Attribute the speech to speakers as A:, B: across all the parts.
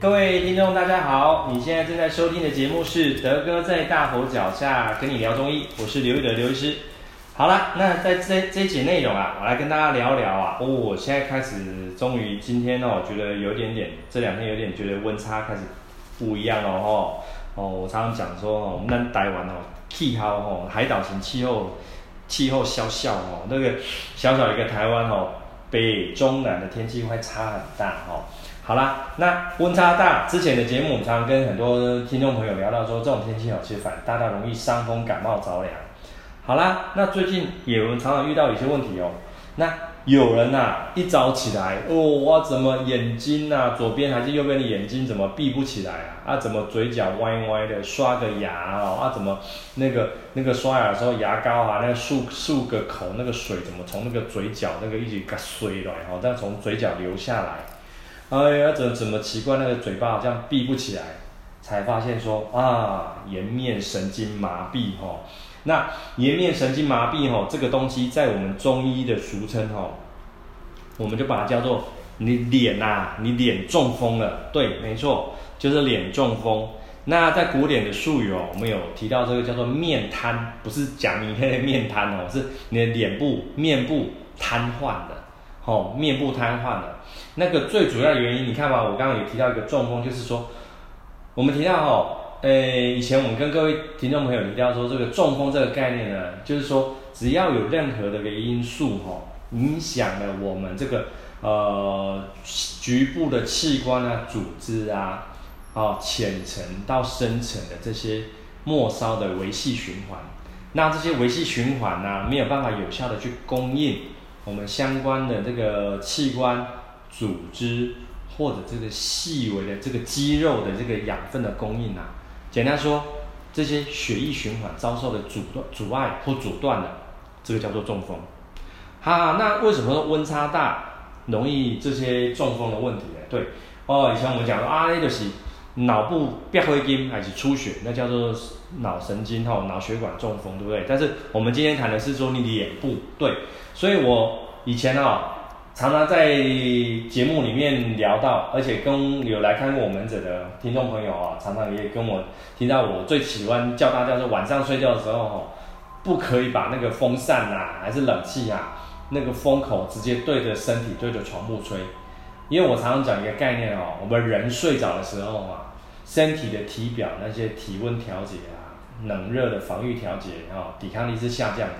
A: 各位听众，大家好！你现在正在收听的节目是德哥在大佛脚下跟你聊中医，我是刘玉德刘医师。好了，那在这这一节内容啊，我来跟大家聊聊啊。哦，我现在开始，终于今天呢哦，觉得有点点，这两天有点觉得温差开始不一样了哦。哦，我常常讲说哦，我们台湾哦，气候哦，海岛型气候，气候小小哦，那个小小一个台湾哦，北中南的天气会差很大哦。好啦，那温差大，之前的节目我常常跟很多听众朋友聊到说，这种天气哦，其实反大大容易伤风感冒着凉。好啦，那最近也有人常常遇到一些问题哦。那有人呐、啊，一早起来哦，我怎么眼睛呐、啊，左边还是右边的眼睛怎么闭不起来啊？啊，怎么嘴角歪歪的？刷个牙哦，啊，怎么那个那个刷牙的时候牙膏啊，那个漱漱个口，那个水怎么从那个嘴角那个一直给水来哦，再从嘴角流下来？哎呀，怎怎么奇怪？那个嘴巴好像闭不起来，才发现说啊，颜面神经麻痹哈、哦。那颜面神经麻痹哈、哦，这个东西在我们中医的俗称哈、哦，我们就把它叫做你脸呐、你脸中风了。对，没错，就是脸中风。那在古典的术语哦，我们有提到这个叫做面瘫，不是讲你那个面瘫哦，是你的脸部、面部瘫痪的。哦，面部瘫痪了，那个最主要原因，你看嘛，我刚刚有提到一个中风，就是说，我们提到哦，呃，以前我们跟各位听众朋友提到说，这个中风这个概念呢，就是说，只要有任何的一个因素哈、哦，影响了我们这个呃局部的器官啊、组织啊，哦，浅层到深层的这些末梢的微细循环，那这些微细循环呢、没有办法有效的去供应。我们相关的这个器官、组织或者这个细微的这个肌肉的这个养分的供应啊，简单说，这些血液循环遭受的阻断、阻碍或阻断了，这个叫做中风。哈，那为什么说温差大容易这些中风的问题呢？对，哦，以前我们讲说啊，那就是脑部别回筋还是出血，那叫做脑神经哈、脑血管中风，对不对？但是我们今天谈的是说你的脸部，对。所以我以前啊、哦，常常在节目里面聊到，而且跟有来看过我门诊的听众朋友啊、哦，常常也跟我提到，我最喜欢叫大家说，晚上睡觉的时候哦，不可以把那个风扇呐、啊，还是冷气啊，那个风口直接对着身体、对着床铺吹，因为我常常讲一个概念哦，我们人睡着的时候啊，身体的体表那些体温调节啊、冷热的防御调节啊、抵抗力是下降的。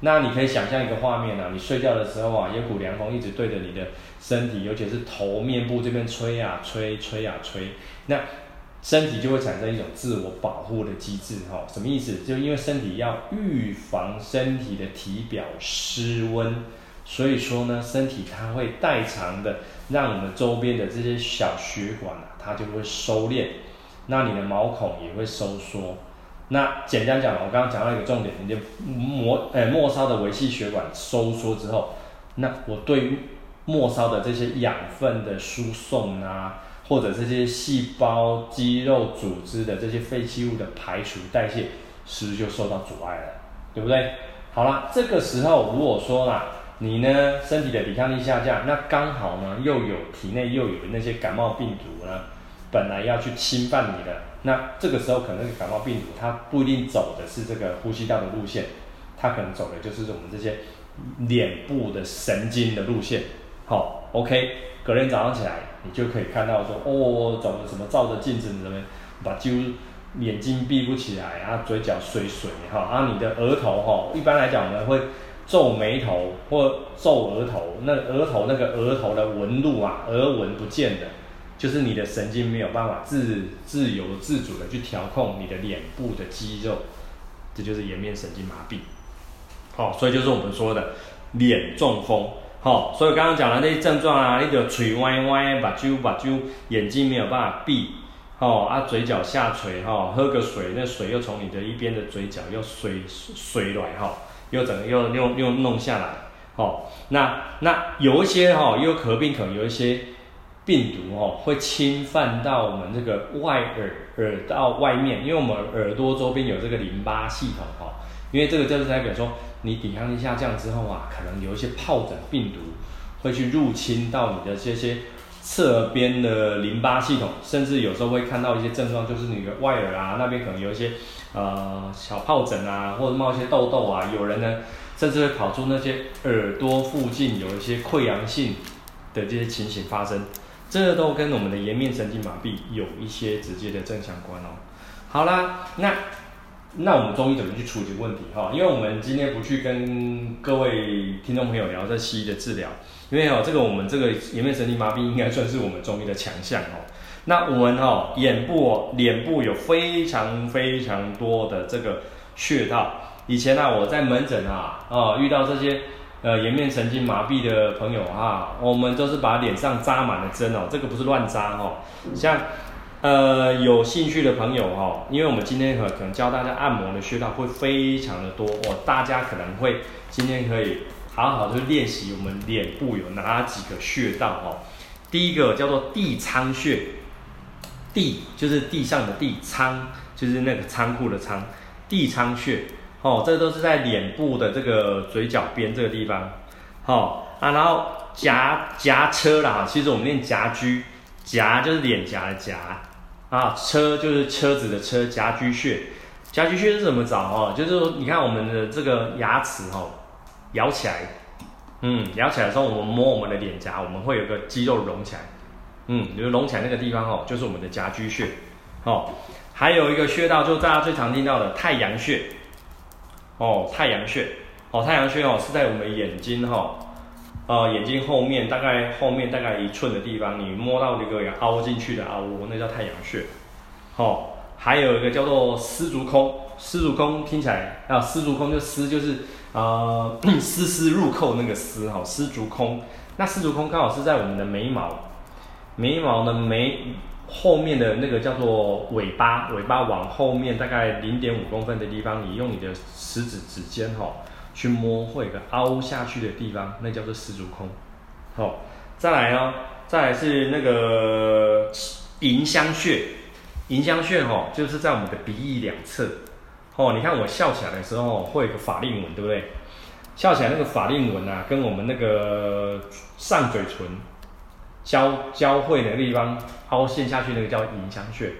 A: 那你可以想象一个画面啊，你睡觉的时候啊，有股凉风一直对着你的身体，尤其是头面部这边吹啊吹，吹啊吹，那身体就会产生一种自我保护的机制，哈，什么意思？就因为身体要预防身体的体表失温，所以说呢，身体它会代偿的让我们周边的这些小血管啊，它就会收敛，那你的毛孔也会收缩。那简单讲，我刚刚讲到一个重点，你就末呃末梢的微细血管收缩之后，那我对末梢的这些养分的输送啊，或者这些细胞、肌肉组织的这些废弃物的排除代谢，是不是就受到阻碍了？对不对？好了，这个时候如果说啦，你呢身体的抵抗力下降，那刚好呢又有体内又有那些感冒病毒呢，本来要去侵犯你的。那这个时候，可能感冒病毒它不一定走的是这个呼吸道的路线，它可能走的就是我们这些脸部的神经的路线。好，OK，隔天早上起来，你就可以看到说，哦，怎么怎么照着镜子，你怎么把就眼睛闭不起来啊，嘴角水水哈，啊，你的额头哈，一般来讲呢会皱眉头或皱额头，那额头那个额头的纹路啊，额纹不见的。就是你的神经没有办法自自由自主的去调控你的脸部的肌肉，这就是颜面神经麻痹。好、哦，所以就是我们说的脸中风。好、所以刚刚讲的那些症状啊，你就嘴歪歪，把揪把揪，眼睛没有办法闭，哦啊，嘴角下垂，哈、喝个水，那水又从你的一边的嘴角又水水来，哈、又整个又又又弄下来，哦，那那有一些哈、哦，又合并可能有一些。病毒哦，会侵犯到我们这个外耳耳道外面，因为我们耳朵周边有这个淋巴系统哈，因为这个就是代表说你抵抗力下降之后啊，可能有一些疱疹病毒会去入侵到你的这些侧边的淋巴系统，甚至有时候会看到一些症状，就是你的外耳啊那边可能有一些呃小疱疹啊，或者冒一些痘痘啊。有人呢，甚至会跑出那些耳朵附近有一些溃疡性的这些情形发生，这都跟我们的颜面神经麻痹有一些直接的正相关哦。好啦，那那我们中医怎么去处理问题哈？因为我们今天不去跟各位听众朋友聊这西医的治疗。因为哦，这个我们这个颜面神经麻痹应该算是我们中医的强项哦。那我们哦，眼部哦，脸部有非常非常多的这个穴道。以前呢、啊，我在门诊啊，哦，遇到这些呃颜面神经麻痹的朋友啊，我们都是把脸上扎满了针哦，这个不是乱扎哦。像呃有兴趣的朋友哦，因为我们今天可可能教大家按摩的穴道会非常的多哦，大家可能会今天可以。好好的练习我们脸部有哪几个穴道哦？第一个叫做地仓穴，地就是地上的地，仓就是那个仓库的仓，地仓穴哦，这都是在脸部的这个嘴角边这个地方，哦啊，然后颊颊车啦，其实我们念颊居，颊就是脸颊的颊啊，车就是车子的车，颊居穴，颊居穴是怎么找哦？就是说你看我们的这个牙齿哦。咬起来，嗯，摇起来的时候，我们摸我们的脸颊，我们会有个肌肉隆起来，嗯，就是隆起来那个地方哦，就是我们的颊居穴，哦，还有一个穴道，就是大家最常听到的太阳穴，哦，太阳穴，哦，太阳穴哦是在我们眼睛哈，呃，眼睛后面大概后面大概一寸的地方，你摸到那个凹进去的凹窝，那叫太阳穴，哦，还有一个叫做丝竹空，丝竹空听起来啊，丝竹空就丝就是。呃，丝丝入扣那个丝哈，丝竹空。那丝竹空刚好是在我们的眉毛，眉毛的眉后面的那个叫做尾巴，尾巴往后面大概零点五公分的地方，你用你的食指指尖哈去摸，会有个凹下去的地方，那叫做丝竹空。好，再来呢，再来是那个迎香穴，迎香穴哈，就是在我们的鼻翼两侧。哦，你看我笑起来的时候会有个法令纹，对不对？笑起来那个法令纹啊，跟我们那个上嘴唇交交汇的地方凹陷下去，那个叫迎香穴。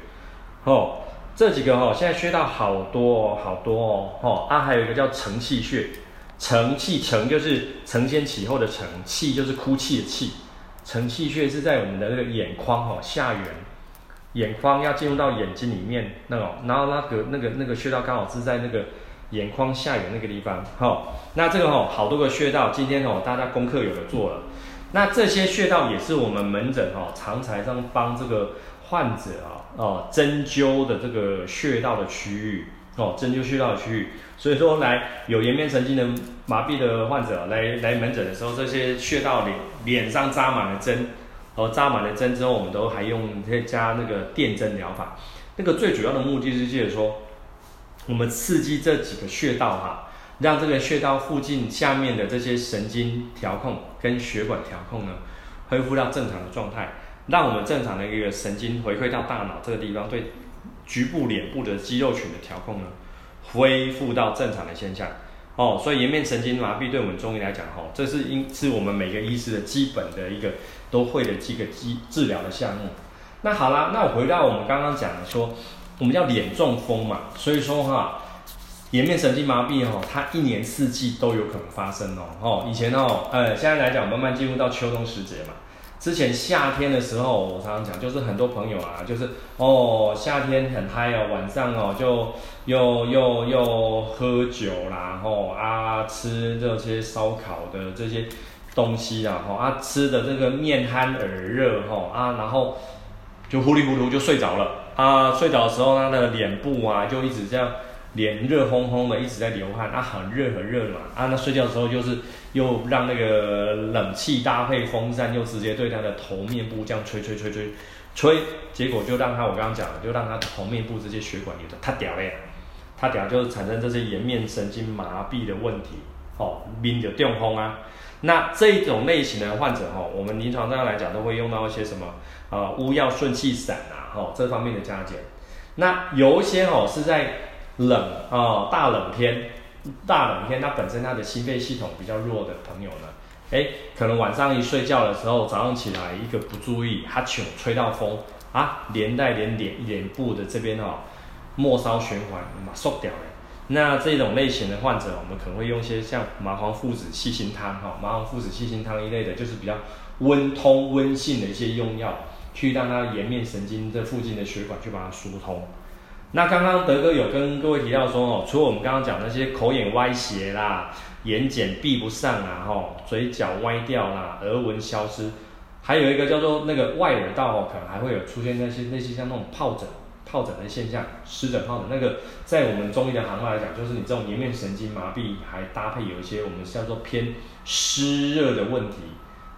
A: 哦，这几个哦，现在穴道好多哦，好多哦。哦，啊，还有一个叫承泣穴，承泣承就是承先启后的承，泣就是哭泣的泣。承泣穴是在我们的那个眼眶哦下缘。眼眶要进入到眼睛里面那种，然后那个那个那个穴道刚好是在那个眼眶下缘那个地方，好，那这个吼好多个穴道，今天哦大家功课有的做了，那这些穴道也是我们门诊哈常常上帮这个患者啊哦针灸的这个穴道的区域哦针灸穴道的区域，所以说来有颜面神经的麻痹的患者来来门诊的时候，这些穴道脸脸上扎满了针。然后扎满了针之后，我们都还用再加那个电针疗法。那个最主要的目的是，就是说，我们刺激这几个穴道哈，让这个穴道附近下面的这些神经调控跟血管调控呢，恢复到正常的状态，让我们正常的一个神经回馈到大脑这个地方，对局部脸部的肌肉群的调控呢，恢复到正常的现象。哦，所以颜面神经麻痹对我们中医来讲，哈，这是应是我们每个医师的基本的一个都会的几个治治疗的项目。那好啦，那我回到我们刚刚讲的说，我们叫脸中风嘛，所以说哈，颜面神经麻痹哈，它一年四季都有可能发生哦。哦，以前哦，呃，现在来讲慢慢进入到秋冬时节嘛。之前夏天的时候，我常常讲，就是很多朋友啊，就是哦，夏天很嗨哦，晚上哦就又又又喝酒啦，吼啊吃这些烧烤的这些东西啊，吼啊吃的这个面酣耳热，吼啊，然后就糊里糊涂就睡着了啊，睡着的时候他的脸部啊就一直这样。脸热烘烘的，一直在流汗啊，很热很热嘛啊！那睡觉的时候就是又让那个冷气搭配风扇，又直接对他的头面部这样吹吹吹吹吹，结果就让他我刚刚讲了，就让他头面部这些血管有的塌掉了呀，塌掉就是产生这些颜面神经麻痹的问题哦，面就中风啊。那这一种类型的患者哈，我们临床上来讲都会用到一些什么啊乌药顺气散啊，哈这方面的加减。那有一些哦是在冷啊、哦，大冷天，大冷天，他本身他的心肺系统比较弱的朋友呢，哎，可能晚上一睡觉的时候，早上起来一个不注意，哈啾吹到风啊，连带连脸脸部的这边哦，末梢循环嘛缩掉了。那这种类型的患者，我们可能会用一些像麻黄附子细辛汤哈，麻黄附子细辛汤一类的，就是比较温通温性的一些用药，去让它颜面神经这附近的血管去把它疏通。那刚刚德哥有跟各位提到说哦，除了我们刚刚讲那些口眼歪斜啦、眼睑闭不上啦、吼嘴角歪掉啦、额纹消失，还有一个叫做那个外耳道哦，可能还会有出现那些那些像那种疱疹、疱疹的现象，湿疹、疱疹。那个在我们中医的行话来讲，就是你这种颜面神经麻痹，还搭配有一些我们叫做偏湿热的问题，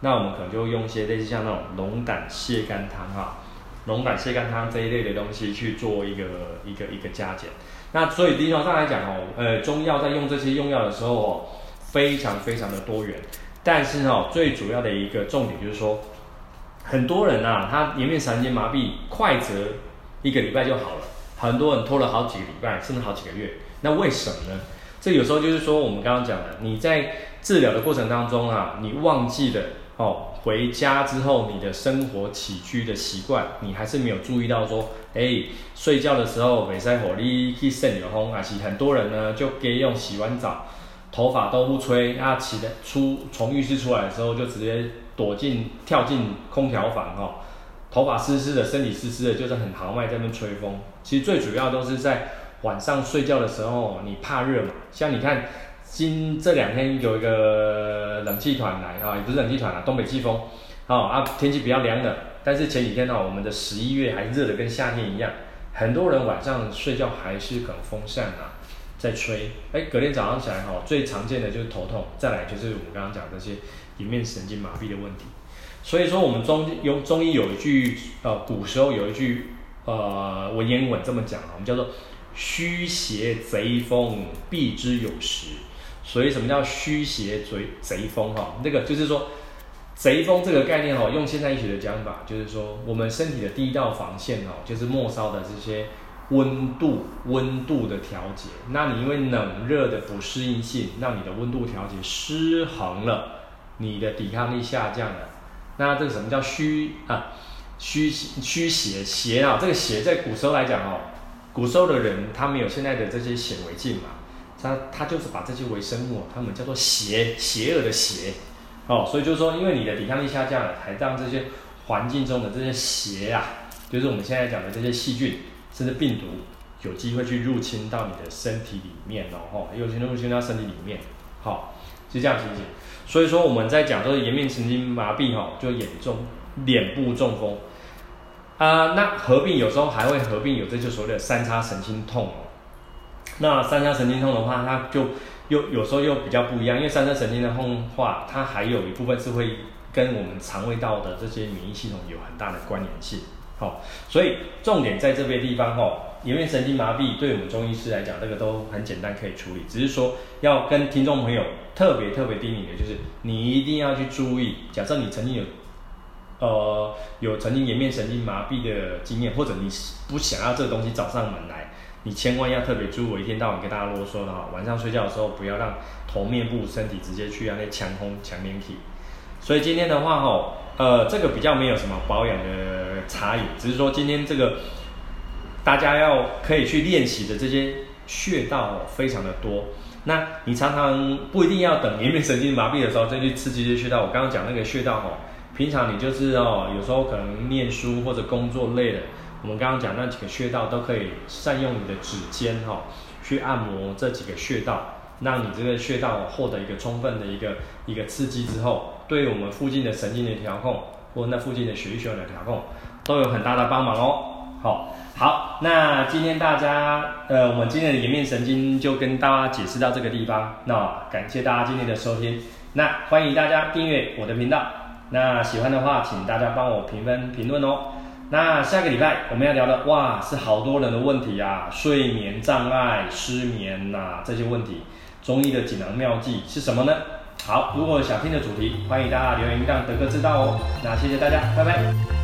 A: 那我们可能就会用一些类似像那种龙胆泻肝汤哈。龙胆泻肝汤这一类的东西去做一个一个一个加减，那所以临床上来讲哦，呃，中药在用这些用药的时候哦，非常非常的多元，但是哦，最主要的一个重点就是说，很多人啊，他颜面神经麻痹，快则一个礼拜就好了，很多人拖了好几个礼拜，甚至好几个月，那为什么呢？这有时候就是说，我们刚刚讲的，你在治疗的过程当中啊，你忘记了。哦，回家之后，你的生活起居的习惯，你还是没有注意到说，哎、睡觉的时候没塞火力去省油风，还是很多人呢就给用洗完澡，头发都不吹，啊起的出从浴室出来的时候就直接躲进跳进空调房哦，头发湿湿的，身体湿湿的，就是很豪迈在那边吹风。其实最主要都是在晚上睡觉的时候，你怕热嘛，像你看。今这两天有一个冷气团来啊，也不是冷气团啊，东北季风，哦啊，天气比较凉的。但是前几天呢，我们的十一月还热的跟夏天一样，很多人晚上睡觉还是很风扇啊在吹，哎，隔天早上起来哈，最常见的就是头痛，再来就是我们刚刚讲这些颜面神经麻痹的问题。所以说我们中有中医有一句呃，古时候有一句呃文言文这么讲，我们叫做虚邪贼风，避之有时。所以什么叫虚邪贼贼风哈？那个就是说，贼风这个概念哈，用现代医学的讲法，就是说我们身体的第一道防线哦，就是末梢的这些温度温度的调节。那你因为冷热的不适应性，让你的温度调节失衡了，你的抵抗力下降了。那这个什么叫虚啊？虚虚邪邪啊？这个邪在古时候来讲哦，古时候的人他没有现在的这些显微镜嘛。他他就是把这些微生物，他们叫做邪邪恶的邪，哦，所以就是说，因为你的抵抗力下降了，才让这些环境中的这些邪啊，就是我们现在讲的这些细菌甚至病毒，有机会去入侵到你的身体里面哦，吼，有机会入侵到身体里面，好，是这样情形。所以说我们在讲说颜面神经麻痹哈，就眼中脸部中风啊，那合并有时候还会合并有这就所谓的三叉神经痛哦。那三叉神经痛的话，它就又有时候又比较不一样，因为三叉神经的痛的话，它还有一部分是会跟我们肠胃道的这些免疫系统有很大的关联性。好，所以重点在这边地方哈，颜面神经麻痹对我们中医师来讲，这个都很简单可以处理，只是说要跟听众朋友特别特别叮咛的就是，你一定要去注意，假设你曾经有呃有曾经颜面神经麻痹的经验，或者你不想要这个东西找上门来。你千万要特别注意，我一天到晚跟大家啰嗦的哈，晚上睡觉的时候不要让头面部身体直接去让那强风强连体。所以今天的话哈，呃，这个比较没有什么保养的差异，只是说今天这个大家要可以去练习的这些穴道非常的多。那你常常不一定要等颜面神经麻痹的时候再去刺激这些穴道。我刚刚讲那个穴道哈，平常你就是哦，有时候可能念书或者工作累了。我们刚刚讲那几个穴道都可以善用你的指尖哈，去按摩这几个穴道，让你这个穴道获得一个充分的一个一个刺激之后，对我们附近的神经的调控或那附近的血液循环的调控都有很大的帮忙哦。好，好，那今天大家呃，我们今天的颜面神经就跟大家解释到这个地方。那感谢大家今天的收听，那欢迎大家订阅我的频道。那喜欢的话，请大家帮我评分评论哦。那下个礼拜我们要聊的哇，是好多人的问题啊，睡眠障碍、失眠呐、啊、这些问题，中医的锦囊妙计是什么呢？好，如果想听的主题，欢迎大家留言让德哥知道哦。那谢谢大家，拜拜。